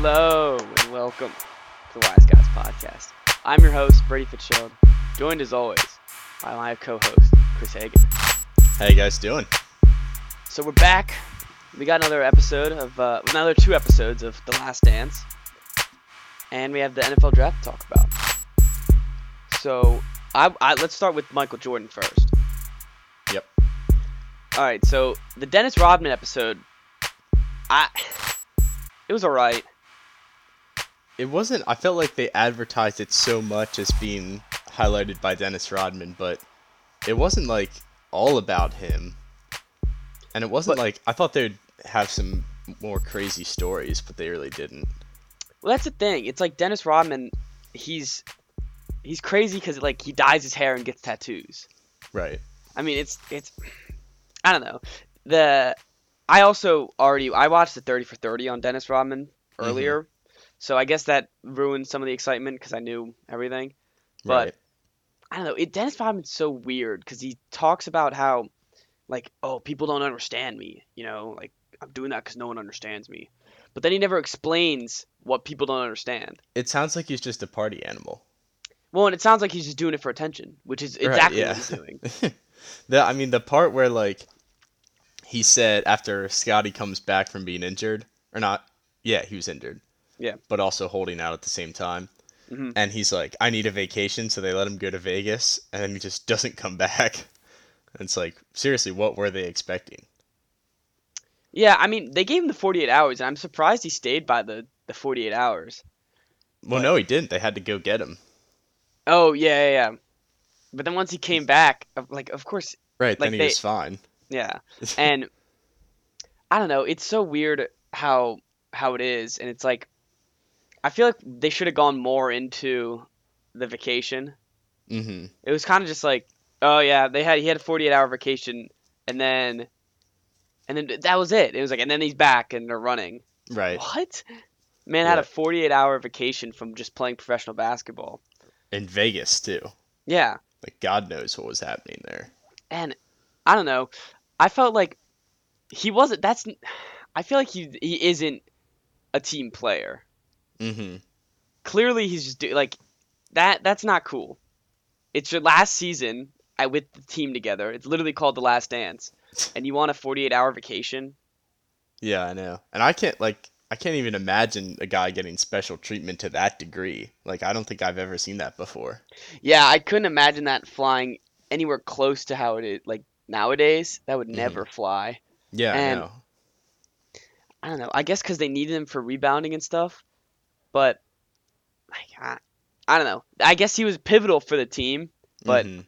Hello and welcome to the Wise Guys Podcast. I'm your host, Brady Fitzgerald, joined as always by my co-host, Chris Hagan. How you guys doing? So we're back. We got another episode of, uh, another two episodes of The Last Dance, and we have the NFL draft to talk about. So I, I let's start with Michael Jordan first. Yep. All right. So the Dennis Rodman episode, I it was alright. It wasn't. I felt like they advertised it so much as being highlighted by Dennis Rodman, but it wasn't like all about him. And it wasn't But- like I thought they'd have some more crazy stories, but they really didn't. Well, that's the thing. It's like Dennis Rodman. He's he's crazy because like he dyes his hair and gets tattoos. Right. I mean, it's it's I don't know. The I also already I watched the 30 for 30 on Dennis Rodman mm-hmm. earlier. So I guess that ruined some of the excitement because I knew everything. But- Right. I don't know. It, Dennis Rodman's so weird because he talks about how, like, oh, people don't understand me. You know, like I'm doing that because no one understands me. But then he never explains what people don't understand. It sounds like he's just a party animal. Well, and it sounds like he's just doing it for attention, which is Right, exactly yeah. what he's doing. the I mean the part where like he said after Scottie comes back from being injured or not yeah he was injured Yeah. but also holding out at the same time Mhm. and he's like I need a vacation so they let him go to Vegas and then he just doesn't come back and it's like seriously what were they expecting Yeah, I mean, they gave him the 48 hours, and I'm surprised he stayed by the, the 48 hours. well But- no he didn't they had to go get him Oh, yeah, yeah, yeah. But then once he came back, like, of course, right Like then he they- was fine yeah. And I don't know, it's so weird how how it is, and it's like I feel like they should have gone more into the vacation. mm-hmm It was kind of just like, oh yeah, they had he had a 48 hour vacation, and then and then that was it. It was like, and then he's back and they're running. right What? Man had a 48 hour vacation from just playing professional basketball. in Vegas too Yeah. like God knows what was happening there And I don't know. I felt like he wasn't that's I feel like he he isn't a team player. Mm-hmm Clearly he's just do, like that that's not cool. It's your last season I, with the team together. It's literally called The Last Dance. And you want a 48 hour vacation? Yeah, I know. And I can't like I can't even imagine a guy getting special treatment to that degree. Like I don't think I've ever seen that before. Yeah, I couldn't imagine that flying anywhere close to how it is like nowadays. That would Mhm. never fly. Yeah, And- I know. I don't know. I guess because they needed him for rebounding and stuff. But like, I, I don't know. I guess he was pivotal for the team. but Mhm.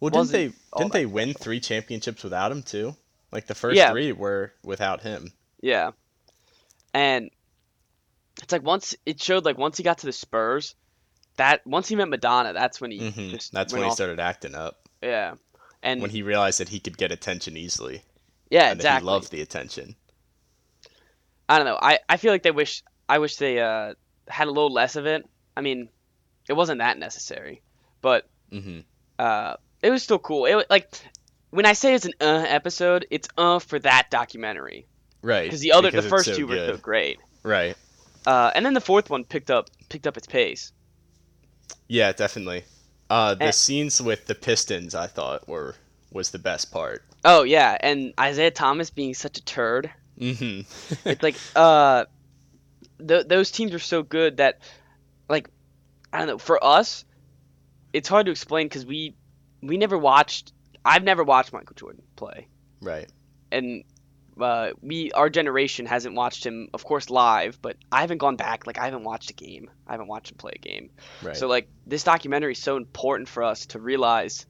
Well, didn't they didn't they win 3 championships without him too? Like the first Yeah. 3 were without him. Yeah. And it's like once it showed like once he got to the Spurs, that once he met Madonna, that's when he Mhm. just That's when he off- started acting up. Yeah. And When he realized that he could get attention easily yeah, and that exactly. he loved the attention. I don't know. I, I feel like they wish I wish they uh had a little less of it. I mean, it wasn't that necessary, but Mhm. uh, it was still cool. It like when I say it's an uh episode, it's uh for that documentary Right. because the other because the first so two were so great. Right. Uh, and then the fourth one picked up picked up its pace. Yeah, definitely. Uh the Eh. scenes with the Pistons I thought were was the best part. Oh yeah, and Isiah Thomas being such a turd. Mhm. It's like uh, th- those teams are so good that, like, I don't know. For us, it's hard to explain because we we never watched. I've never watched Michael Jordan play, right. and uh, we our generation hasn't watched him, of course, live. But I haven't gone back. Like I haven't watched a game. I haven't watched him play a game. Right. So like this documentary is so important for us to realize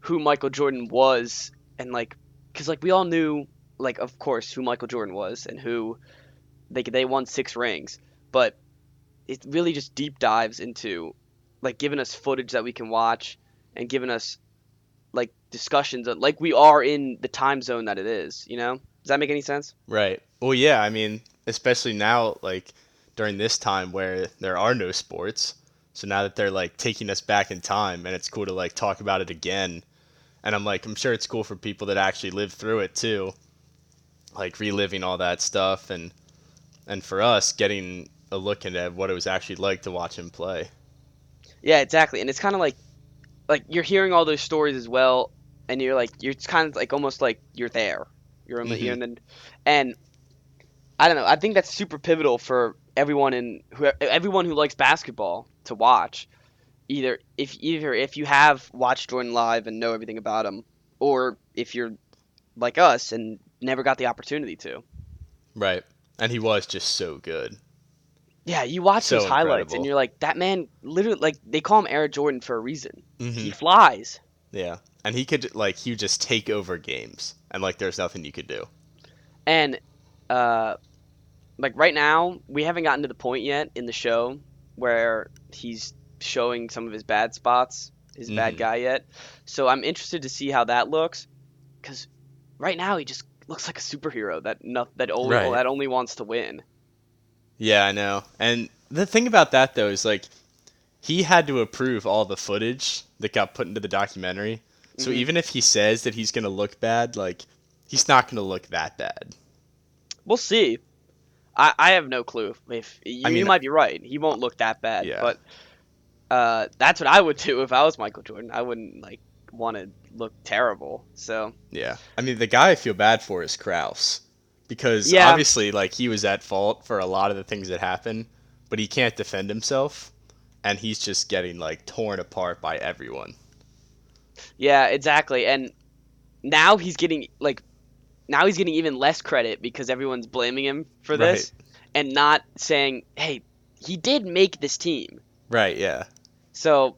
who Michael Jordan was and like cuz like we all knew like of course who Michael Jordan was and who they they won 6 rings but it really just deep dives into like giving us footage that we can watch and giving us like discussions of, like we are in the time zone that it is, you know? Does that make any sense? Right. Well, yeah. I mean, especially now, like during this time where there are no sports. So now that they're like taking us back in time, and it's cool to like talk about it again. And I'm like, I'm sure it's cool for people that actually lived through it too, like reliving all that stuff. And and for us, getting a look into what it was actually like to watch him play. Yeah, exactly. And it's kind of like like you're hearing all those stories as well, and you're like you're kind of like almost like you're there. You're in the Mhm. and and I don't know. I think that's super pivotal for everyone in who everyone who likes basketball to watch. Either if either if you have watched Jordan live and know everything about him, or if you're like us and never got the opportunity to. Right. And he was just so good. Yeah, you watch So those highlights incredible. and you're like, that man literally like they call him Air Jordan for a reason. hmm He flies. Yeah. And he could like he would just take over games and like there's nothing you could do. And uh like right now, we haven't gotten to the point yet in the show where he's showing some of his bad spots, his bad Mhm. guy yet. So I'm interested to see how that looks cuz right now he just looks like a superhero that no, that only Right. that only wants to win. Yeah, I know. And the thing about that though is like he had to approve all the footage that got put into the documentary. So Mhm. even if he says that he's going to look bad, like he's not going to look that bad. We'll see. I, I have no clue if you, I you might be right. He won't look that bad, Yeah. but uh, that's what I would do if I was Michael Jordan. I wouldn't like want to look terrible. So Yeah. I mean, the guy I feel bad for is Krause because Yeah. obviously like he was at fault for a lot of the things that happened, but he can't defend himself and he's just getting like torn apart by everyone. yeah, exactly. And now he's getting like now he's getting even less credit because everyone's blaming him for this and not saying, "Hey, he did make this team." Right, yeah. So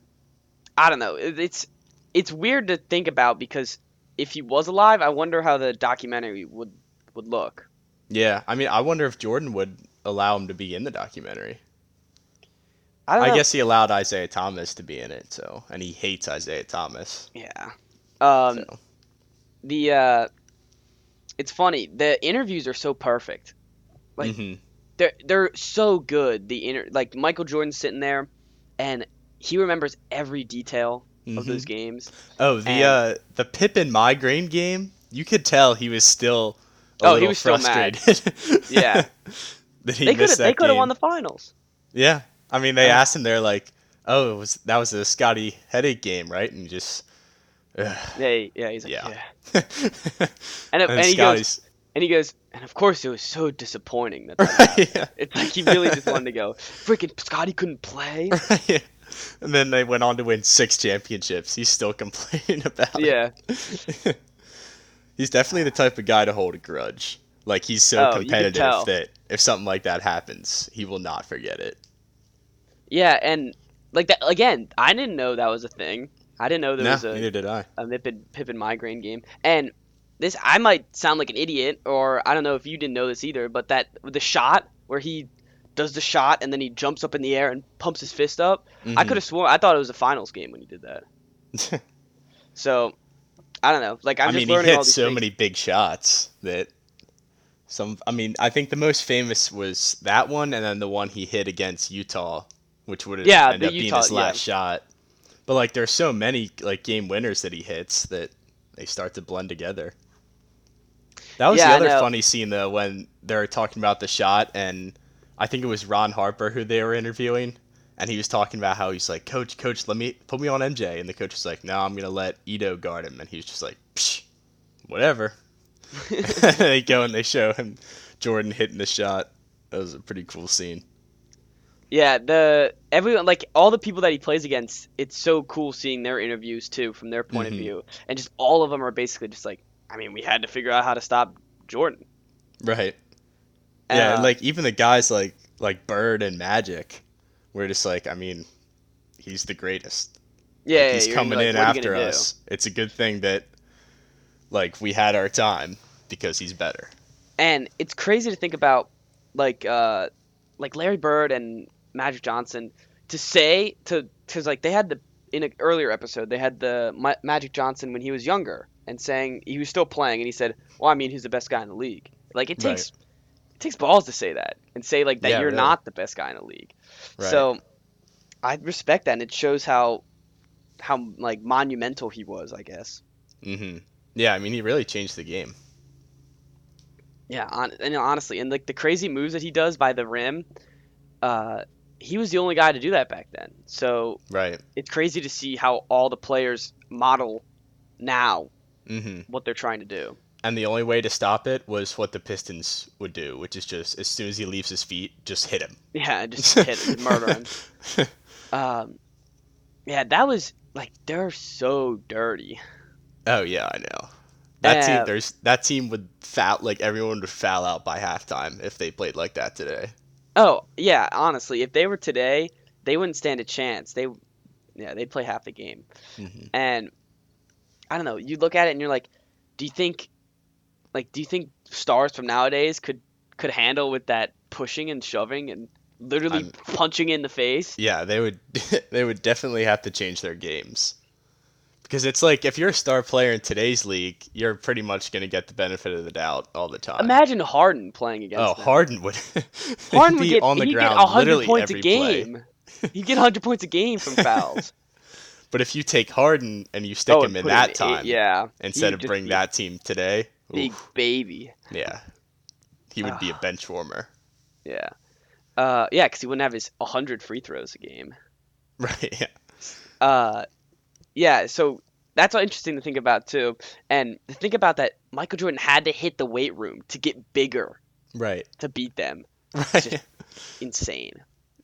I don't know. It's it's weird to think about because if he was alive, I wonder how the documentary would would look. Yeah, I mean, I wonder if Jordan would allow him to be in the documentary. I don't I guess he allowed Isiah Thomas to be in it, so and he hates Isiah Thomas. Yeah. Um, so. the uh, it's funny. The interviews are so perfect. like- Mhm. They're they're so good. The inter like Michael Jordan's sitting there, and he remembers every detail of Mhm. those games. Oh, the and- uh the Pippen migraine game, you could tell he was still Oh, he was still mad. frustrated. Yeah. that he They could missed have that they could have won the finals. Yeah. I mean, they asked him they're like, "Oh, it was that was a Scottie headache game, right?" And just ugh. Yeah, yeah. He's like, yeah. Yeah. And, and and he goes, and he goes, and of course it was so disappointing that. that happened." yeah. It's like he really just wanted to go. Freaking Scottie couldn't play. Right. And then they went on to win six championships. He's still complaining about Yeah. it. he's definitely the type of guy to hold a grudge. Like he's so Oh, competitive that if something like that happens, he will not forget it. Yeah, and like that again. I didn't know that was a thing. I didn't know there No, was a. neither did I. a Pippen, Pippen migraine game. And this, I might sound like an idiot, or I don't know if you didn't know this either, but that the shot where he does the shot and then he jumps up in the air and pumps his fist up. I Mhm. could have sworn I thought it was a finals game when he did that. So I don't know. Like I'm I just mean, he hit so things. many big shots that some. I mean, I think the most famous was that one, and then the one he hit against Utah, which would have Yeah, ended up being Utah- his last yeah. shot. But like, there's so many like game winners that he hits that they start to blend together. That was Yeah, the other funny scene though when they're talking about the shot, and I think it was Ron Harper who they were interviewing, and he was talking about how he's like, "Coach, coach, let me put me on MJ," and the coach was like, "No, I'm gonna let Ehlo guard him," and he was just like, Psh, "Whatever." they go and they show him Jordan hitting the shot. That was a pretty cool scene. Yeah, the everyone like all the people that he plays against, it's so cool seeing their interviews too from their point Mhm. of view. And just all of them are basically just like, I mean, we had to figure out how to stop Jordan. Right. Yeah, Uh, like even the guys like like Bird and Magic, were just like, I mean, he's the greatest. yeah, Like, he's you're gonna be coming like, in what are you after gonna do? us. It's a good thing that like we had our time because he's better. And it's crazy to think about, like, uh, like Larry Bird and Magic Johnson to say to because like they had the in an earlier episode they had the Ma- Magic Johnson when he was younger and saying he was still playing and he said, well, I mean, he's the best guy in the league. Like it Right. It takes balls to say that and say like that Yeah, you're really. not the best guy in the league. Right. So I respect that, and it shows how how like monumental he was, I guess. hmm Yeah, I mean he really changed the game. Yeah, on, and honestly, and like the crazy moves that he does by the rim, uh, he was the only guy to do that back then. So Right. it's crazy to see how all the players model now hmm what they're trying to do. And the only way to stop it was what the Pistons would do, which is just as soon as he leaves his feet, just hit him. Yeah, just hit him, murder him. Um, yeah, that was like they're so dirty. Oh yeah, I know. That team, there's that team would foul like everyone would foul out by halftime if they played like that today. Oh yeah, honestly, if they were today, they wouldn't stand a chance. They, yeah, they'd play half the game. hmm And I don't know. You look at it and you're like, do you think, like, do you think stars from nowadays could could handle with that pushing and shoving and literally I'm- punching in the face? Yeah, they would they would definitely have to change their games. Because it's like if you're a star player in today's league, you're pretty much going to get the benefit of the doubt all the time. Imagine Harden playing against oh, them. Harden would Harden he'd get on the ground get 100 literally points a game. he'd get 100 points a game from fouls. But if you take Harden and you stick Oh, him in that time yeah, instead of just bring that team today, big oof, baby. yeah, he would be a bench warmer. Yeah. Uh, yeah, because he wouldn't have his 100 free throws a game. Right. Yeah. Uh, yeah, so that's interesting to think about too. And think about that, Michael Jordan had to hit the weight room to get bigger Right. to beat them. Right. Insane.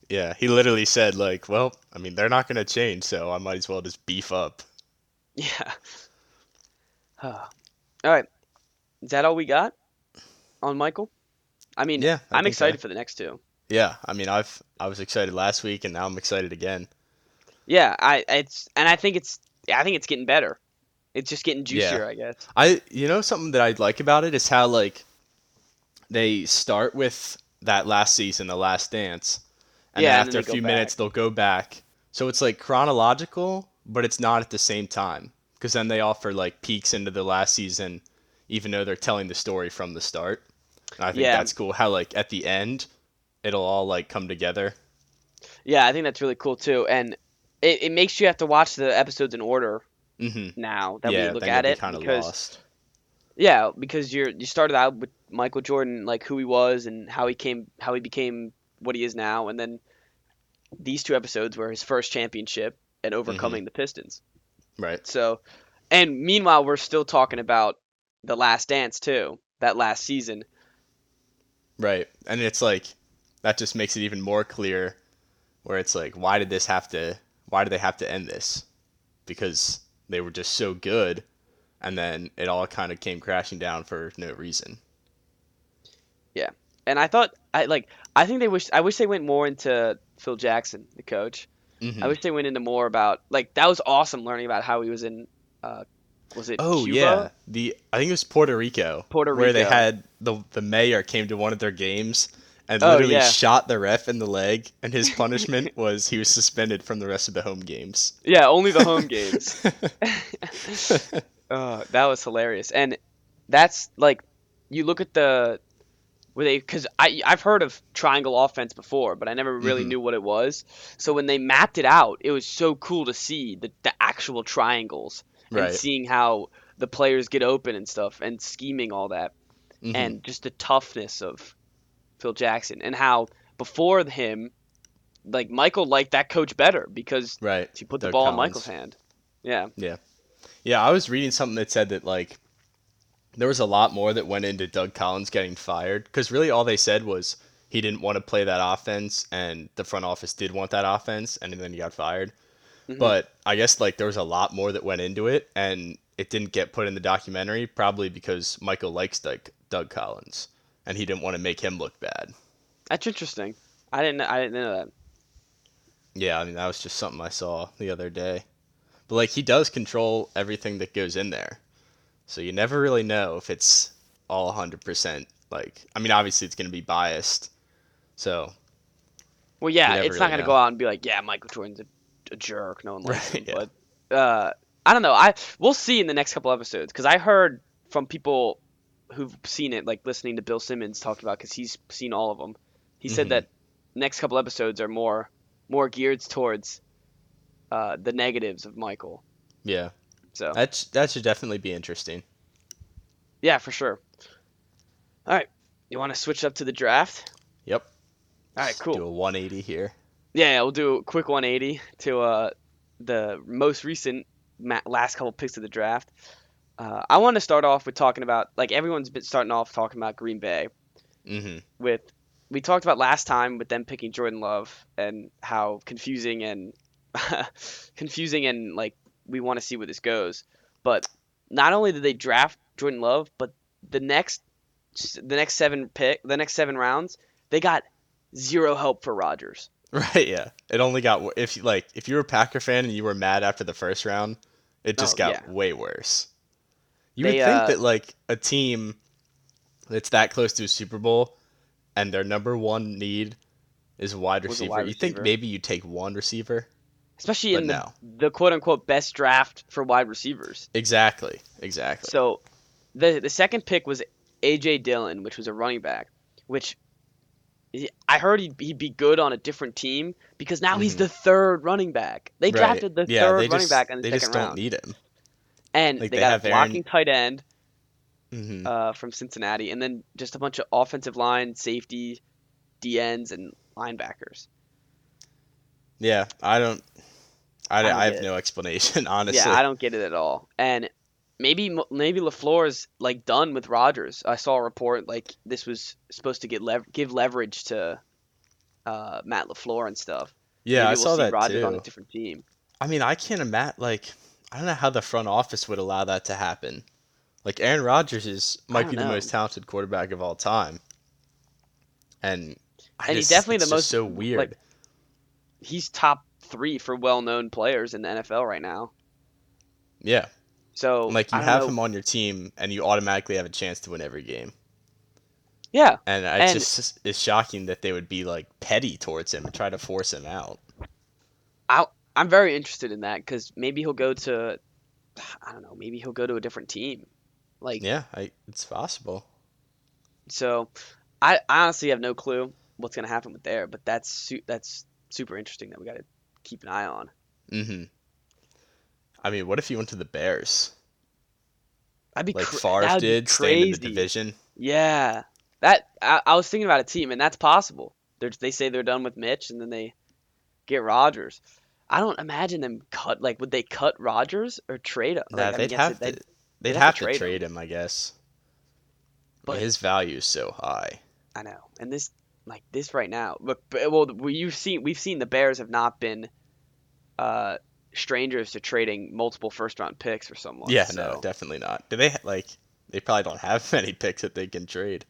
yeah. He literally said like, "Well, I mean, they're not going to change, so I might as well just beef up." Yeah. all right. Is that all we got on Michael? I mean, Yeah. I I'm think so. excited for the next two. Yeah. I mean, I've I was excited last week, and now I'm excited again. Yeah, I it's and I think it's I think it's getting better. It's just getting Yeah. juicier, I guess. I you know something that I like about it is how like they start with that last season, the last dance, and Yeah, then and after then a few minutes they'll go back. So it's like chronological, but it's not at the same time because then they offer like peeks into the last season, even though they're telling the story from the start. And I think Yeah. that's cool. How like at the end, it'll all like come together. Yeah, I think that's really cool too. And it, it makes you have to watch the episodes in order hmm now that yeah, we look at it kind of lost. yeah, because you're you started out with Michael Jordan like who he was and how he came how he became what he is now and then these two episodes were his first championship and overcoming the Pistons. Right. So and meanwhile we're still talking about the last dance too, that last season. Right. And it's like that just makes it even more clear where it's like why did this have to why did they have to end this? Because they were just so good and then it all kind of came crashing down for no reason. Yeah. And I thought I like I think they wish I wish they went more into Phil Jackson, the coach. Mhm. I wish they went into more about like that was awesome learning about how he was in uh was it Oh Cuba? yeah, the I think it was Puerto Rico, Puerto where they had the the mayor came to one of their games and Oh, literally yeah. shot the ref in the leg, and his punishment was he was suspended from the rest of the home games. Yeah, only the home games. Uh, that was hilarious, and that's like you look at the where they because I I've heard of triangle offense before, but I never really Mhm. knew what it was. So when they mapped it out, it was so cool to see the the actual triangles and right. seeing how the players get open and stuff and scheming all that Mhm. and just the toughness of Phil Jackson and how before him like Michael liked that coach better because right. he put the Doug ball in Michael's hand. Yeah. Yeah. Yeah, I was reading something that said that like there was a lot more that went into Doug Collins getting fired because really all they said was he didn't want to play that offense and the front office did want that offense and then he got fired. Mhm. But I guess like there was a lot more that went into it and it didn't get put in the documentary probably because Michael likes Doug, Doug Collins and he didn't want to make him look bad. That's interesting. I didn't I didn't know that. Yeah, I mean that was just something I saw the other day. But like he does control everything that goes in there. So you never really know if it's all 100% like I mean obviously it's going to be biased. So, Well, yeah, it's not gonna go out and be like, yeah, Michael Jordan's a, a jerk. No one likes Right, him. yeah. But uh, I don't know. I we'll see in the next couple episodes because I heard from people who've seen it, like listening to Bill Simmons talk about because he's seen all of them. He said Mhm. that next couple episodes are more more geared towards uh, the negatives of Michael. yeah. So That sh- that should definitely be interesting. yeah, for sure. All right, you want to switch up to the draft? Yep. All right, Let's cool. Do a 180 here. Yeah, yeah, we'll do a quick 180 to uh, the most recent ma- last couple picks of the draft. Uh, I want to start off with talking about like everyone's been starting off talking about Green Bay Mm-hmm. with we talked about last time with them picking Jordan Love and how confusing and confusing and like we want to see where this goes. But not only did they draft Jordan Love, but the next the next seven pick the next seven rounds they got zero help for Rodgers. Right. Yeah. It only got if like if you were a Packer fan and you were mad after the first round, it just Oh, got yeah. way worse. You They, would think uh, that like a team that's that close to a Super Bowl and their number one need is wide receiver. wide You think maybe you take one receiver? especially in the, no. the quote unquote best draft for wide receivers. Exactly. Exactly. So the the second pick was AJ Dillon, which was a running back, which I heard he'd, he'd be good on a different team because now he's Mhm. the third running back. They Right. drafted the yeah, third they running just, back in the they second just don't round, need him. and like, they, they got a Aaron- blocking tight end hmm uh, from Cincinnati, and then just a bunch of offensive line, safety, D ends, and linebackers. Yeah, I don't. I, I don't I have it. no explanation, honestly. Yeah, I don't get it at all. And maybe maybe Lafleur is like done with Rodgers. I saw a report like this was supposed to get lev- give leverage to uh, Matt Lafleur and stuff. yeah, maybe I we'll saw see that Rodgers too. on a different team. I mean, I can't imagine. Like, I don't know how the front office would allow that to happen. Like, Aaron Rodgers is might be the most talented quarterback of all time, and I And he's definitely the just most, so weird. like, He's top three for well-known players in the NFL right now. yeah, So like you have know- him on your team, and you automatically have a chance to win every game. Yeah, And it And- just is shocking that they would be like petty towards him and try to force him out. I'm very interested in that because maybe he'll go to, I don't know, maybe he'll go to a different team. Like Yeah, I, it's possible. So, I, I honestly have no clue what's gonna happen with there, but that's su- that's super interesting that we got to keep an eye on. hmm I mean, what if he went to the Bears, I'd be like cra- Favre did, staying in the division? Yeah, that I, I was thinking about a team, and that's possible. They're, they say they're done with Mitch, and then they get Rodgers. I don't imagine them cut like would they cut Rodgers or trade him? Nah, Like, I mean, they'd have to. They'd, have have, to trade him. him, I guess. But- his value is so high. I know, and this like this right now. Look, well, we- you've seen we've seen the Bears have not been uh, strangers to trading multiple first round picks for someone. yeah, so. no, definitely not. Do they like? They probably don't have many picks that they can trade.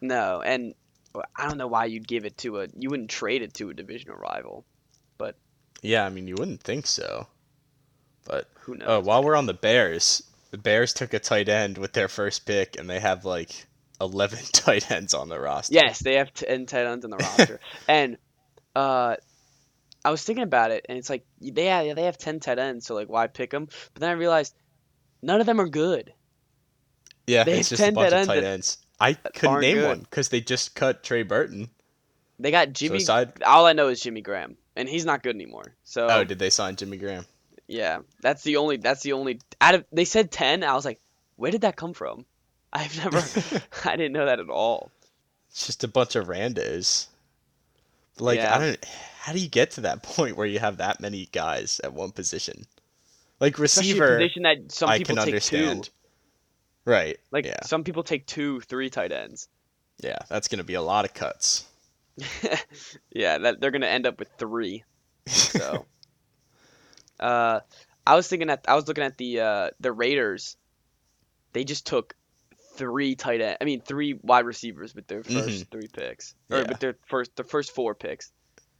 No, and I don't know why you'd give it to a. You wouldn't trade it to a divisional rival. But yeah, I mean, you wouldn't think so. But Who knows? oh, while we're on the Bears, the Bears took a tight end with their first pick, and they have like eleven tight ends on the roster. yes, they have ten tight ends on the roster, and uh, I was thinking about it, and it's like they have, they have ten tight ends, so like why pick them? But then I realized none of them are good. yeah, they it's just a 10 bunch tight of tight ends. I couldn't name good. one because they just cut Trey Burton. They got So Jimmy. aside, all I know is Jimmy Graham, and he's not good anymore. So oh, did they sign Jimmy Graham? yeah, that's the only. That's the only. Out of they said ten, I was like, where did that come from? I've never. I didn't know that at all. It's just a bunch of randos. Like Yeah. I don't. How do you get to that point where you have that many guys at one position? Like receiver, position that some people take understand. two. Right. Like yeah. some people take two, three tight ends. Yeah. That's gonna be a lot of cuts. yeah, that they're gonna end up with three. So, uh, I was thinking that I was looking at the uh, the Raiders. They just took three tight end. I mean, three wide receivers with their 1st Mhm. three picks, or Yeah. with their first the first four picks.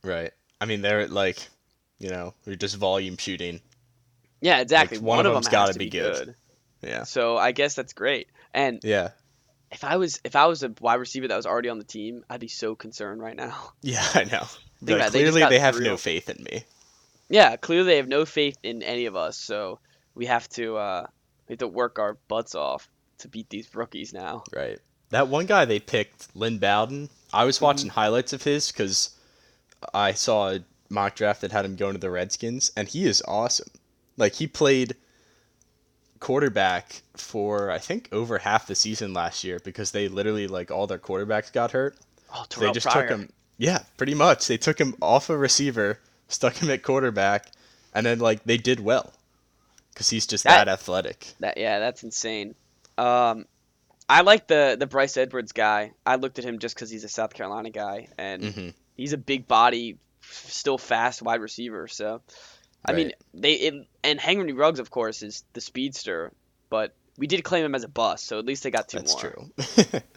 right. I mean, they're like, you know, they're just volume shooting. Yeah, exactly. one one, of them's gotta be be good. good. Yeah. So I guess that's great. And Yeah. if I was if I was a wide receiver that was already on the team, I'd be so concerned right now. Yeah. I know. Like, about it, they clearly, they have through. no faith in me. Yeah, clearly they have no faith in any of us, so we have to uh, we have to work our butts off to beat these rookies now. Right. That one guy they picked, Lynn Bowden. I was watching Mm-hmm. highlights of his because I saw a mock draft that had him going to the Redskins, and he is awesome. Like he played quarterback for I think over half the season last year because they literally like all their quarterbacks got hurt. Oh, So they just Pryor. took him. Yeah, pretty much. They took him off a receiver, stuck him at quarterback, and then like they did well because he's just That- that, athletic. That yeah, that's insane. Um, I like the the Bryce Edwards guy. I looked at him just because he's a South Carolina guy, and hmm he's a big body, still fast wide receiver. So, I mean, they it, and Henry Ruggs, of course, is the speedster, but we did claim him as a bust, so at least they got two That's more. true.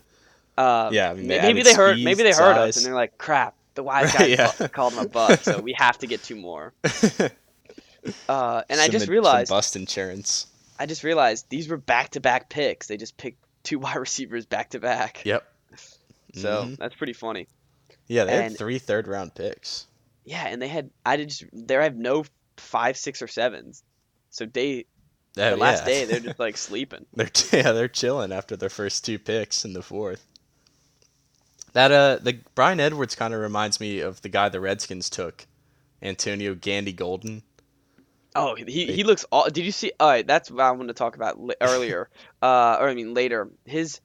Uh, Yeah, I mean, they may- maybe they heard maybe they heard us and they're like, crap, the wise Right, guy yeah. called him a bust, so we have to get two more. Uh, and I Some- just some realized bust insurance. I just realized these were back to back picks. They just picked two wide receivers back to back. Yep. So Mhm. that's pretty funny. Yeah, they and- had three third round picks. Yeah, and they had I did just there I have no five, six, or sevens. So day Oh, the last day they're just like sleeping. They're yeah, they're chilling after their first two picks in the fourth. That uh, the Bryan Edwards kind of reminds me of the guy the Redskins took, Antonio Gandy Golden. Oh, he he looks. All, did you see? All right, that's what I wanted to talk about li- earlier. uh, or I mean later. His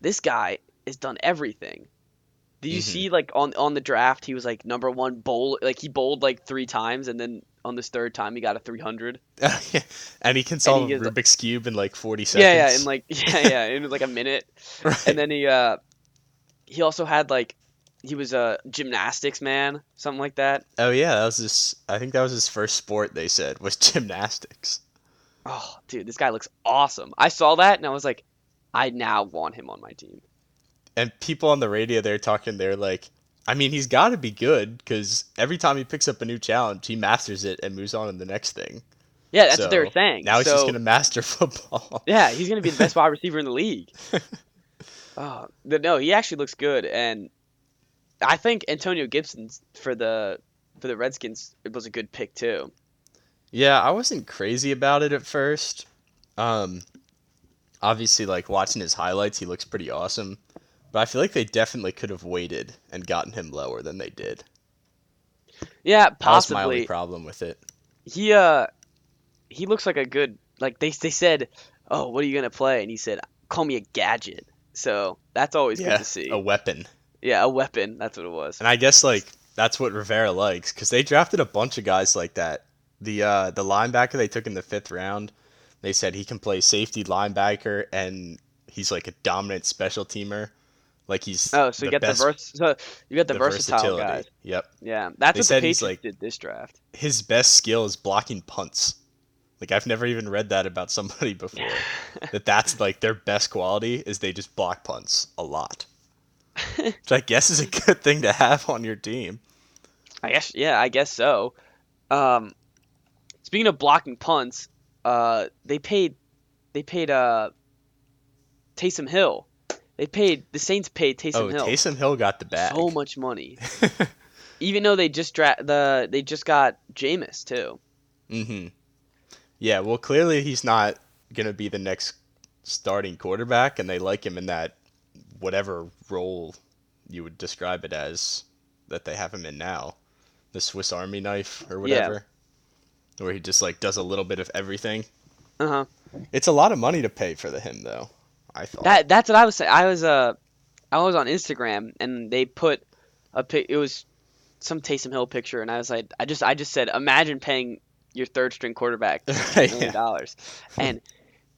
this guy has done everything. Did you Mhm. see like on on the draft he was like number one bowl like he bowled like three times and then on this third time he got a three hundred. and he can solve gets- Rubik's cube in like forty seconds. Yeah, yeah, in like yeah, yeah, in like a minute. Right. And then he uh he also had like he was a gymnastics man, something like that. oh yeah, that was his. I think that was his first sport. They said was gymnastics. Oh, dude, this guy looks awesome. I saw that and I was like, I now want him on my team. And people on the radio, they're talking. They're like, I mean, he's got to be good because every time he picks up a new challenge, he masters it and moves on to the next thing. Yeah, that's what they were saying. Now he's so, just gonna master football. Yeah, he's gonna be the best wide receiver in the league. Oh, no, he actually looks good, and I think Antonio Gibson for the for the Redskins it was a good pick too. Yeah, I wasn't crazy about it at first. Um, obviously, like watching his highlights, he looks pretty awesome. But I feel like they definitely could have waited and gotten him lower than they did. Yeah, That was my only possibly. problem with it. He uh, he looks like a good like they they said, oh, what are you gonna play? And he said, call me a gadget. So that's always yeah, good to see. a weapon. Yeah, a weapon. That's what it was. And I guess like that's what Rivera likes because they drafted a bunch of guys like that. The uh, the linebacker they took in the fifth round, they said he can play safety linebacker and he's like a dominant special teamer. Like he's Oh, so you got the vers- so you got the, the versatile versatility. guys. Yep. Yeah, that's They what said the Patriots like- did this draft. his best skill is blocking punts. Like I've never even read that about somebody before. that that's like their best quality is they just block punts a lot. Which I guess is a good thing to have on your team. I guess yeah, I guess so. Um, speaking of blocking punts, uh, they paid they paid uh Taysom Hill. They paid the Saints paid Taysom oh, Hill Taysom Hill got the bag. so much money, even though they just dra- the they just got Jameis too. hmm Yeah, well, clearly he's not gonna be the next starting quarterback, and they like him in that whatever role you would describe it as that they have him in now, the Swiss Army knife or Yeah. whatever, where he just like does a little bit of everything. Uh huh. It's a lot of money to pay for the him though. I thought. That that's what I was saying. I was uh I was on Instagram and they put a pic. It was some Taysom Hill picture, and I was like, I just I just said, imagine paying your third string quarterback million yeah. dollars, and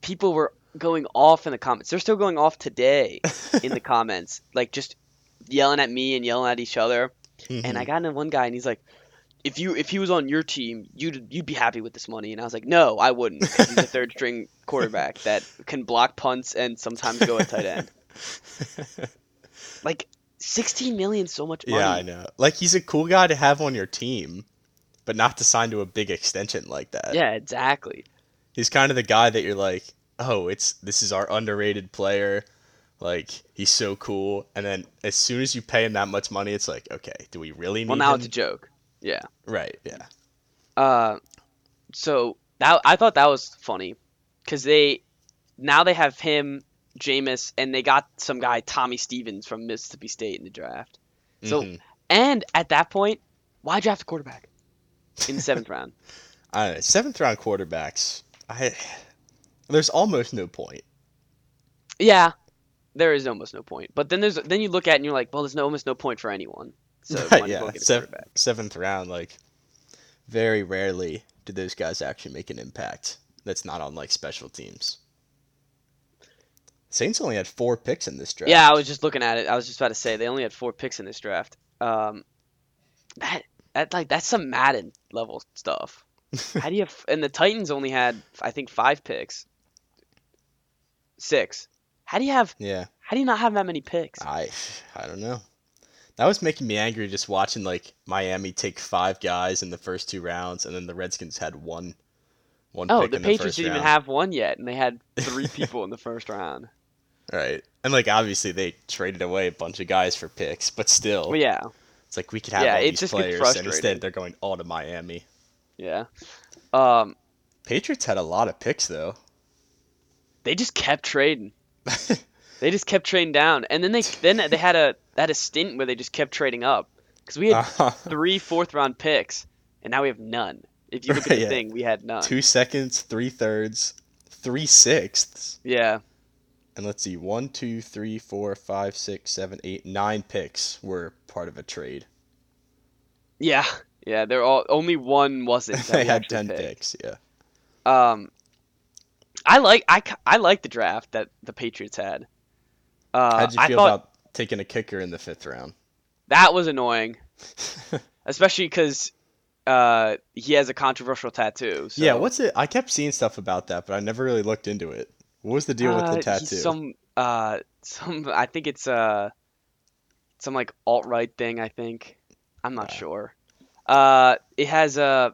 people were going off in the comments. They're still going off today in the comments, like just yelling at me and yelling at each other. And I mm-hmm. got into one guy, and he's like, "If you if he was on your team, you'd you'd be happy with this money." And I was like, "No, I wouldn't. he's a third string quarterback that can block punts and sometimes go at tight end. Like, sixteen million, so much money. yeah, I know. Like he's a cool guy to have on your team, but not to sign to a big extension like that. Yeah, exactly. he's kind of the guy that you're like, oh, it's this is our underrated player. Like he's so cool, and then as soon as you pay him that much money, it's like, okay, do we really need Well, now him? it's a joke. Yeah. right, yeah, Uh, so that I thought that was funny because they now they have him, Jameis, and they got some guy Tommy Stevens from Mississippi State in the draft. So Mhm. and at that point, why draft a quarterback in the seventh round? I don't know, seventh round quarterbacks. I There's almost no point. Yeah, there is almost no point. But then there's then you look at it and you're like, well, there's no, almost no point for anyone. So might Right, as yeah. Sev- seventh round, like very rarely do those guys actually make an impact. That's not on like special teams. Saints only had four picks in this draft. Yeah, I was just looking at it. I was just about to say they only had four picks in this draft. Um, that that like that's some Madden level stuff. How do you? And the Titans only had I think five picks. Six. How do you have? yeah. How do you not have that many picks? I I don't know. That was making me angry just watching like Miami take five guys in the first two rounds, and then the Redskins had one. One Oh, the Patriots the didn't even have one yet, and they had three people in the first round. Right, and like obviously they traded away a bunch of guys for picks, but still, Well, yeah, it's like we could have Yeah, all these players, and instead they're going all to Miami. yeah. Um, Patriots had a lot of picks though. They just kept trading. They just kept trading down, and then they then they had a had a stint where they just kept trading up because we had Uh, three fourth round picks, and now we have none. If you look at the Yeah. thing, we had none. two seconds, three thirds, three sixths, Yeah, and let's see, one, two, three, four, five, six, seven, eight, nine picks were part of a trade. yeah, yeah. They're all only one wasn't. they had ten picked. picks. Yeah. Um, I like I, I like the draft that the Patriots had. Uh, How'd you feel thought about taking a kicker in the fifth round? that was annoying, especially because uh, he has a controversial tattoo. So. Yeah, what's it? I kept seeing stuff about that, but I never really looked into it. What was the deal with Uh, the tattoo? Some uh some I think it's uh some like alt right thing. I think I'm not Ah. sure. Uh, it has a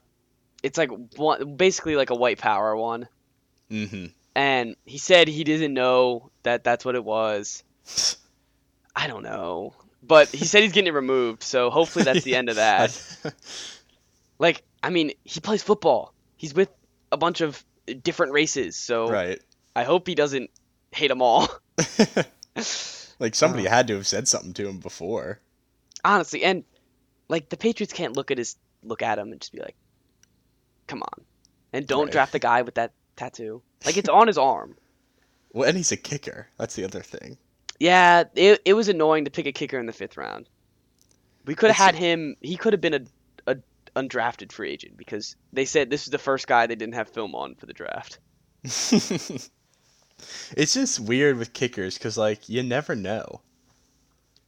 it's like one basically like a white power one, Mm-hmm. and he said he didn't know that that's what it was. I don't know, but he said he's getting it removed. So hopefully that's the end of that. Like I mean, he plays football. He's with a bunch of different races, so right. I hope he doesn't hate them all. like somebody Uh-huh. had to have said something to him before. honestly and like the patriots can't look at his look at him and just be like come on and don't Right. draft the guy with that tattoo. Like it's on his arm. Well, and he's a kicker. That's the other thing. yeah it, it was annoying to pick a kicker in the fifth round. We could have had him he could have been a, a undrafted free agent because they said this is the first guy they didn't have film on for the draft. It's just weird with kickers because like you never know.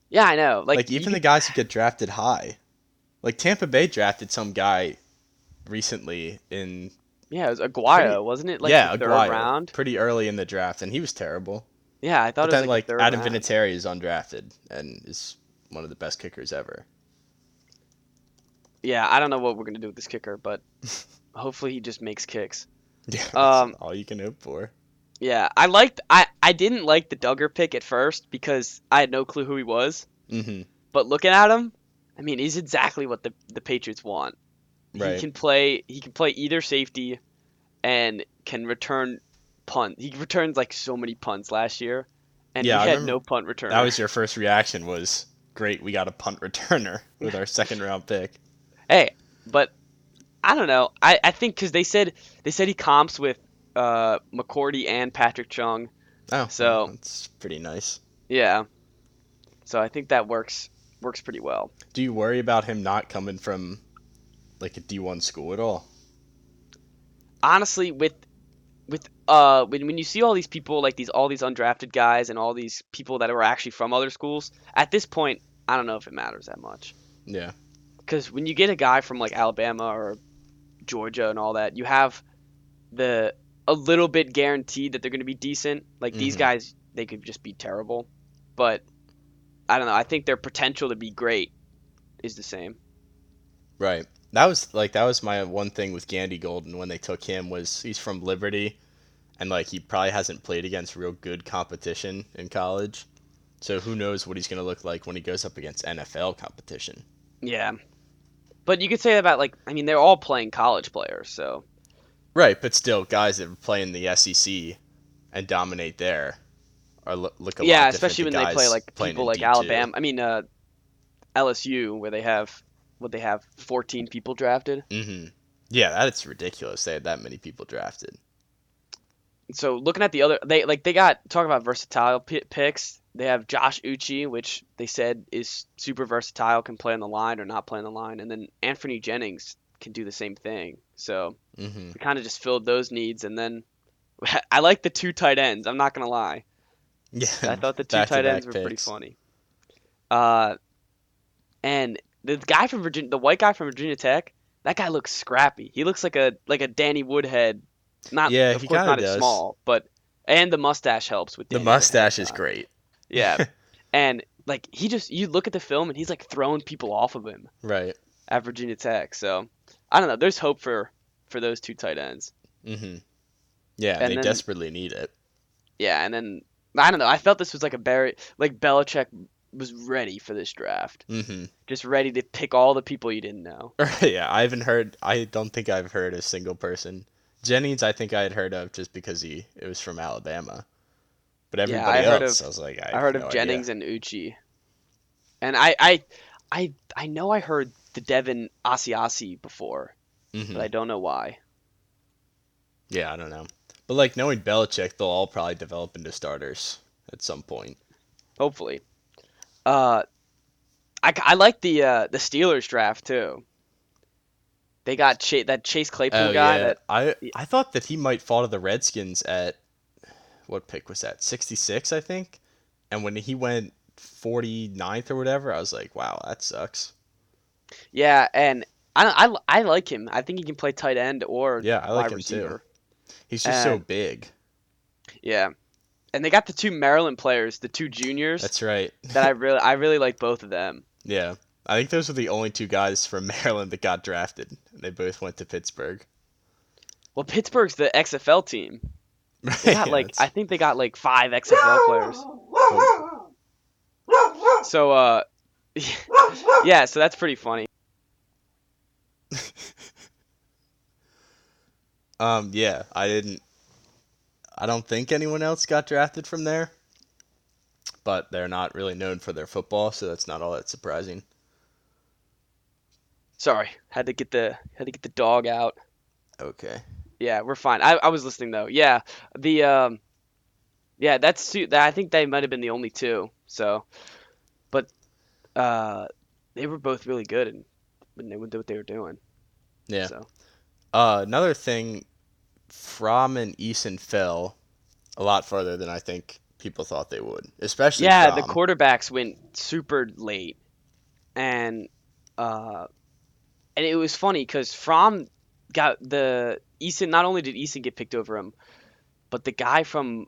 yeah i know. Like, Like, even the guys who get drafted high, like Tampa Bay drafted some guy recently in yeah it was aguayo pretty- wasn't it like yeah the third Aguayo, round pretty early in the draft, and he was terrible. yeah i thought But it was then like, like, Adam round. Vinatieri is undrafted and is one of the best kickers ever. yeah i don't know what we're gonna do with this kicker but hopefully he just makes kicks Yeah, that's Um, all you can hope for. Yeah, I liked I I didn't like the Dugger pick at first because I had no clue who he was. hmm But looking at him, I mean, he's exactly what the the Patriots want. He can play he can play either safety and can return punt. He returned like so many punts last year and Yeah, I he had no punt return. That was your first reaction was great. We got a punt returner with our second round pick. Hey, but I don't know. I I think cuz they said they said he comps with uh McCourty and Patrick Chung. Oh, So- it's pretty nice. Yeah. So I think that works works pretty well. Do you worry about him not coming from like a D one school at all? honestly with with uh when, when you see all these people like these all these undrafted guys and all these people that were actually from other schools at this point i don't know if it matters that much Yeah. because when you get a guy from like alabama or georgia and all that you have the a little bit guaranteed that they're going to be decent like these Mhm. guys they could just be terrible but i don't know i think their potential to be great is the same Right. That was like that was my one thing with Gandy Golden when they took him was he's from Liberty and like he probably hasn't played against real good competition in college. So who knows what he's going to look like when he goes up against NFL competition. yeah but you could say that about like i mean they're all playing college players so Right, but still guys that play in the SEC and dominate there are look, look a lot yeah, different especially when they play like people like D2. Alabama. I mean, uh, LSU, where they have what they have 14 people drafted. Mhm. Yeah, that's ridiculous. They had that many people drafted. so looking at the other, they like they got talk about versatile p- picks. They have Josh Uche, which they said is super versatile, can play on the line or not play on the line, and then Anthony Jennings can do the same thing. So hmm we kind of just filled those needs, and then I like the two tight ends. I'm not gonna lie. Yeah. I thought the two tight ends were pretty funny. Uh, and the guy from Virginia, the white guy from Virginia Tech, that guy looks scrappy. He looks like a like a Danny Woodhead. Not Yeah, of he course not as small, but and the mustache helps with The Danny Woodhead mustache is great. Yeah, and like he just you look at the film and he's like throwing people off of him Right. at Virginia Tech. So I don't know. There's hope for for those two tight ends. Mm hmm Yeah, And they then- desperately need it. Yeah, and then I don't know. I felt this was like a very like Belichick was ready for this draft. hmm just ready to pick all the people you didn't know. yeah, I haven't heard. I don't think I've heard a single person. Jennings, I think I had heard of just because he it was from Alabama. But Yeah, everybody heard else, of- I was like, I, I heard have of no Jennings and Uche, and I, I, I, I know I heard the Devin Asiasi before. Mhm. but I don't know why. Yeah, I don't know. But like knowing Belichick, they'll all probably develop into starters at some point. Hopefully, uh, I, I like the uh, the Steelers draft too. They got Cha- that Chase Claypool Oh guy. yeah, That I I thought that he might fall to the Redskins at what pick was that? Sixty six, I think. And when he went 49th or whatever, I was like, wow, that sucks. yeah, and I, I, I like him. I think he can play tight end or Yeah, I like wide him receiver. too. He's just so big. Yeah, and they got the two Maryland players, the two juniors. That's right. that I really I really like both of them. Yeah. I think those were the only two guys from Maryland that got drafted. They both went to Pittsburgh. Well, Pittsburgh's the XFL team. Right. They got like I think they got like five XFL players. So uh yeah, so that's pretty funny. Um, yeah, I didn't. I don't think anyone else got drafted from there, but they're not really known for their football, so that's not all that surprising. Sorry, had to get the had to get the dog out. Okay. Yeah, we're fine. I, I was listening though. Yeah, the um, yeah, that's two. That, I think they might have been the only two. So, but uh, they were both really good and when they would do what they were doing. Yeah. So Uh, another thing, Fromm and Eason fell a lot farther than I think people thought they would, especially yeah, the quarterbacks went super late, and uh, and it was funny because Fromm got the Eason. Not only did Eason get picked over him, but the guy from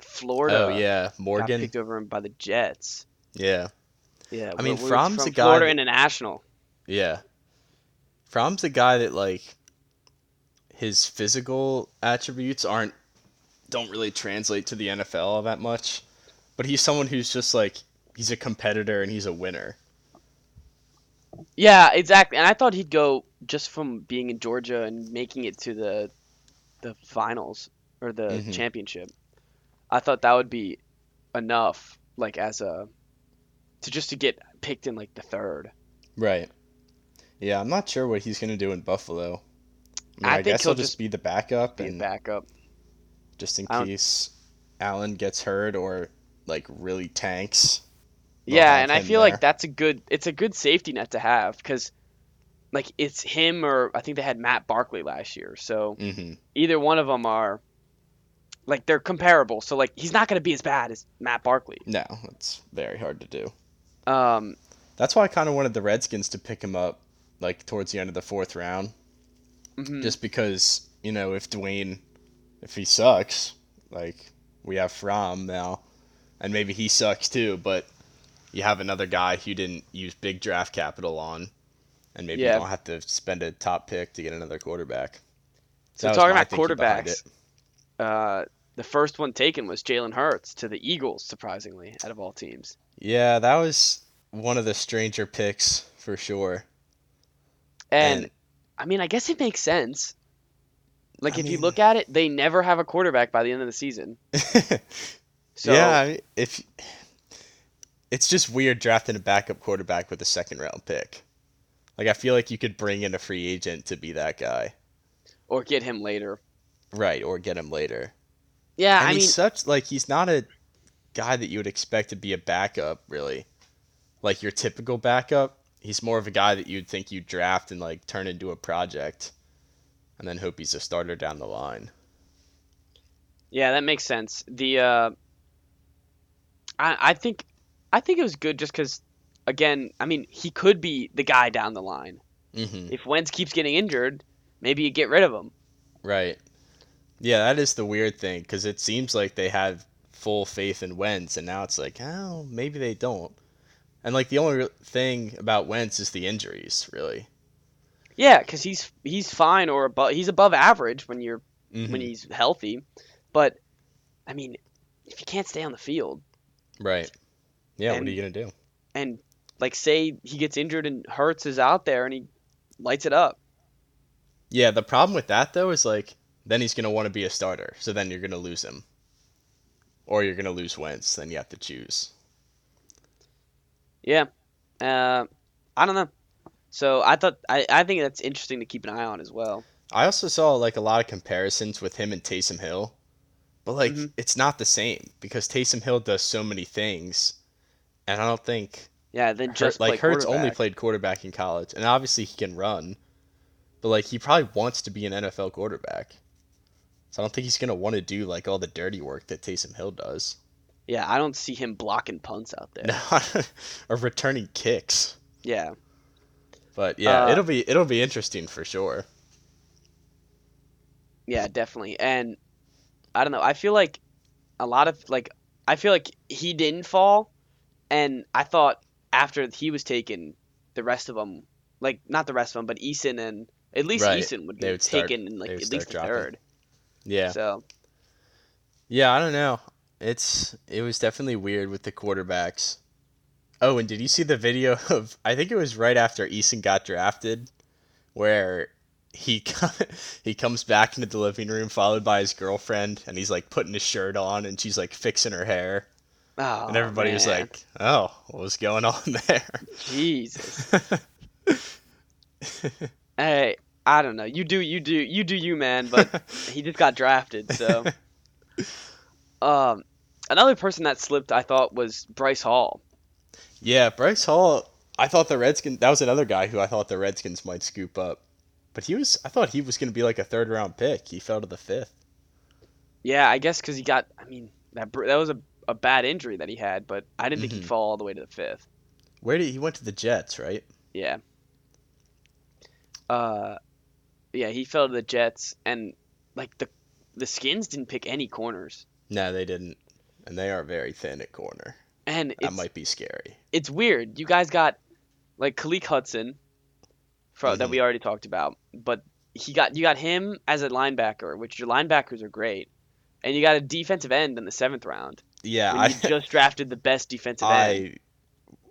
Florida Oh yeah, got Morgan. picked over him by the Jets. Yeah, Yeah, I mean, Fromm's from a guy Florida that- International. yeah. Fromm's a guy that like his physical attributes aren't don't really translate to the NFL that much, but he's someone who's just like he's a competitor and he's a winner. Yeah, exactly. And I thought he'd go just from being in Georgia and making it to the the finals or the Mhm. championship. I thought that would be enough, like as a to just to get picked in like the third. Right. Yeah, I'm not sure what he's gonna do in Buffalo. I, I guess he'll he'll just be the backup Be and backup. just in case Allen gets hurt or like really tanks. Yeah, and I feel there. like that's a good it's a good safety net to have because like it's him or I think they had Matt Barkley last year. So hmm either one of them are like they're comparable. So like he's not going to be as bad as Matt Barkley. No, it's very hard to do. Um That's why I kind of wanted the Redskins to pick him up like towards the end of the fourth round, mhm. just because you know if Dwayne, if he sucks, like we have Fromm now, and maybe he sucks too, but you have another guy who didn't use big draft capital on, and maybe Yeah. you don't have to spend a top pick to get another quarterback. So was talking about quarterbacks, uh, the first one taken was Jalen Hurts to the Eagles, surprisingly, out of all teams. Yeah, that was one of the stranger picks for sure. And, I mean, I guess it makes sense. Like I if you look at it, they never have a quarterback by the end of the season. So yeah, I mean, if it's just weird drafting a backup quarterback with a second round pick. Like I feel like you could bring in a free agent to be that guy. or get him later. Right, or get him later. Yeah, and I he's mean, such like he's not a guy that you would expect to be a backup, really. Like your typical backup. He's more of a guy that you'd think you'd draft and like turn into a project and then hope he's a starter down the line. yeah, that makes sense. The uh, I I think I think it was good just because, again, I mean, he could be the guy down the line. hmm If Wentz keeps getting injured, maybe you get rid of him. Right. Yeah, that is the weird thing because it seems like they have full faith in Wentz, and now it's like, oh, maybe they don't. And like the only thing about Wentz is the injuries, really. Yeah, because he's he's fine or above he's above average when you're Mhm. when he's healthy, but I mean, if you can't stay on the field Right. Yeah. what are you gonna do? and like say he gets injured and Hurts is out there and he lights it up. Yeah. The problem with that though is like then he's gonna want to be a starter, so then you're gonna lose him, or you're gonna lose Wentz. Then you have to choose. Yeah, uh, I don't know. So I thought I, I think that's interesting to keep an eye on as well. I also saw like a lot of comparisons with him and Taysom Hill, but like Mhm. it's not the same because Taysom Hill does so many things, and I don't think Yeah, then just like Hurts only played quarterback in college, and obviously he can run, but like he probably wants to be an NFL quarterback. So I don't think he's gonna want to do like all the dirty work that Taysom Hill does, Yeah, I don't see him blocking punts out there. or returning kicks. Yeah, But yeah, Uh, it'll be it'll be interesting for sure. yeah, definitely. And I don't know. I feel like a lot of like I feel like he didn't fall, and I thought after he was taken, the rest of them, like not the rest of them, but Eason and at least Right. Eason would get would start- taken in like at least dropping. third. Yeah, So yeah, I don't know. It's it was definitely weird with the quarterbacks. Oh, and did you see the video of? I think it was right after Eason got drafted, where he he comes back into the living room followed by his girlfriend, and he's like putting his shirt on, and she's like fixing her hair, oh, and everybody was like, "Oh, what was going on there?" Jesus. Hey, I don't know. You do, you do, you do, you man. But he just got drafted, so. Um, another person that slipped, I thought, was Bryce Hall. yeah, Bryce Hall. I thought the Redskins. That was another guy who I thought the Redskins might scoop up, but he was. I thought he was going to be like a third round pick. He fell to the fifth. Yeah, I guess because he got. I mean, that that was a, a bad injury that he had, but I didn't think he'd Mhm. fall all the way to the fifth. Where did he went to the Jets, right? Yeah. Uh, yeah, he fell to the Jets, and like the the Skins didn't pick any corners, No, they didn't, and they are very thin at corner. and That might be scary. it's weird. You guys got like Khaleke Hudson, fro- that Mhm. we already talked about, but he got you got him as a linebacker, which your linebackers are great, and you got a defensive end in the seventh round. Yeah, I just drafted the best defensive end.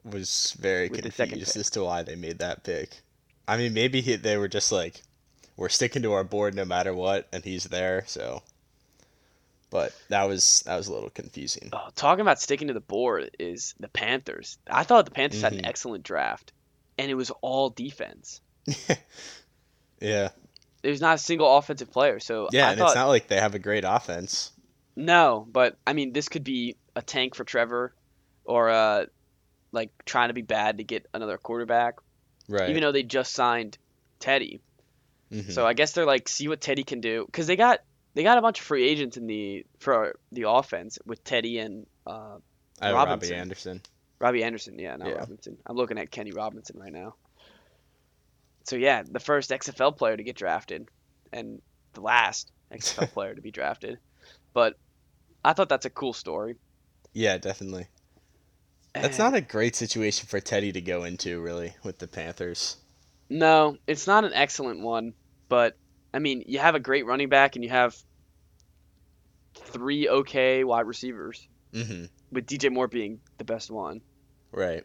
I was very With the second confused as to why they made that pick. I mean, maybe he, they were just like, we're sticking to our board no matter what, and he's there. So, but that was that was a little confusing. Oh, talking about sticking to the board is the Panthers. I thought the Panthers had an Mhm. excellent draft, and it was all defense. yeah, There's not a single offensive player, so yeah, I and thought it's not like they have a great offense. no, but I mean this could be a tank for Trevor, or uh, like trying to be bad to get another quarterback. Right. Even though they just signed Teddy, Mhm. so I guess they're like see what Teddy can do because they got they got a bunch of free agents in the for the offense with Teddy and uh, I Robinson. Robbie Anderson. Robbie Anderson, yeah, not Yeah. Robinson. I'm looking at Kenny Robinson right now. So yeah, the first XFL player to get drafted, and the last XFL player to be drafted. But I thought that's a cool story. Yeah, definitely. That's not a great situation for Teddy to go into, really, with the Panthers. No, it's not an excellent one, but I mean, you have a great running back and you have three okay wide receivers, hmm with DJ Moore being the best one. Right.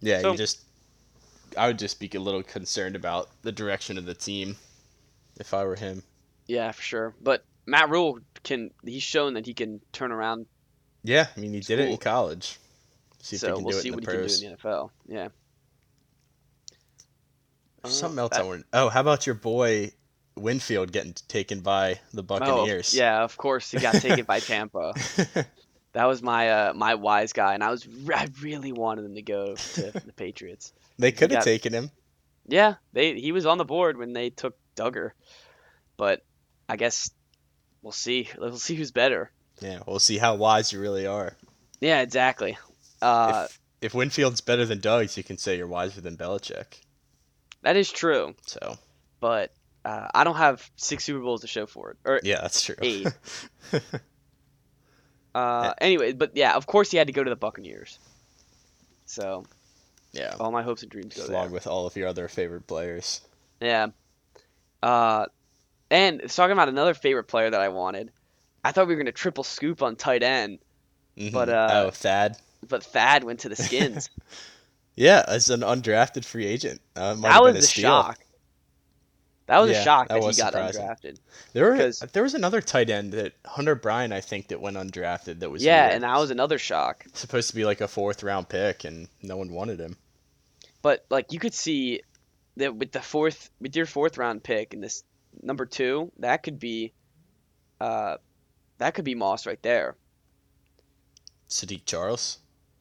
Yeah, So- you just. I would just be a little concerned about the direction of the team, if I were him. Yeah, for sure. But Matt Rhule can he's shown that he can turn around Yeah, I mean he did it in college. See if so can we'll do it see in what the he pros. can do in the NFL. Yeah. There's Uh, something else I want. Oh, how about your boy Winfield getting taken by the Oh, Buccaneers. yeah, of course he got taken by Tampa. That was my uh, my wise guy, and I was I really wanted him to go to the Patriots. they could have taken him. Yeah, they he was on the board when they took Dugger, but I guess we'll see. We'll see who's better. Yeah, we'll see how wise you really are. Yeah, exactly. Uh, If Winfield's better than Doug's, you can say you're wiser than Belichick. that is true, So but uh, I don't have six Super Bowls to show for it. Or yeah, that's true. Eight. uh, anyway, but yeah, of course he had to go to the Buccaneers. So yeah, all my hopes and dreams go along with all of your other favorite players. Yeah. Uh, and talking about another favorite player that I wanted, I thought we were gonna triple scoop on tight end, Mhm. But, uh, oh, Thad. but Thad went to the Skins. Yeah, as an undrafted free agent, uh, that was a steal. shock. That was Yeah, a shock that that, he got surprising. undrafted. There were there was another tight end that Hunter Bryant, I think, that went undrafted. That was Yeah, weird. and that was another shock. supposed to be like a fourth round pick, and no one wanted him. But like you could see that with the fourth, with your fourth round pick and this number two, that could be, uh, that could be Moss right there. Saahdiq Charles.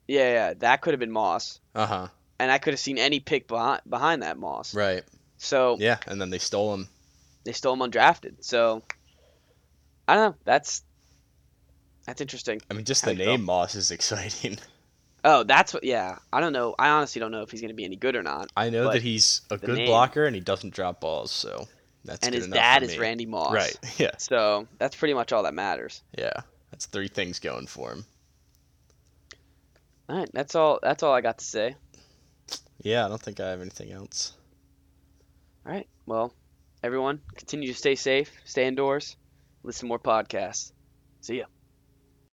Yeah, yeah, that could have been Moss, Uh huh. and I could have seen any pick behind behind that Moss. Right. So Yeah, and then they stole him. they stole him undrafted. So I don't know. That's that's interesting. I mean, just the name Moss is exciting. Oh, that's what. Yeah, I don't know. I honestly don't know if he's gonna be any good or not. I know that he's a good name- blocker and he doesn't drop balls, so that's and his dad is. Randy Moss. Right. Yeah. So that's pretty much all that matters. Yeah. That's three things going for him. All right, that's all. That's all I got to say. Yeah, I don't think I have anything else. All right. Well, everyone, continue to stay safe, stay indoors, listen to more podcasts. See ya.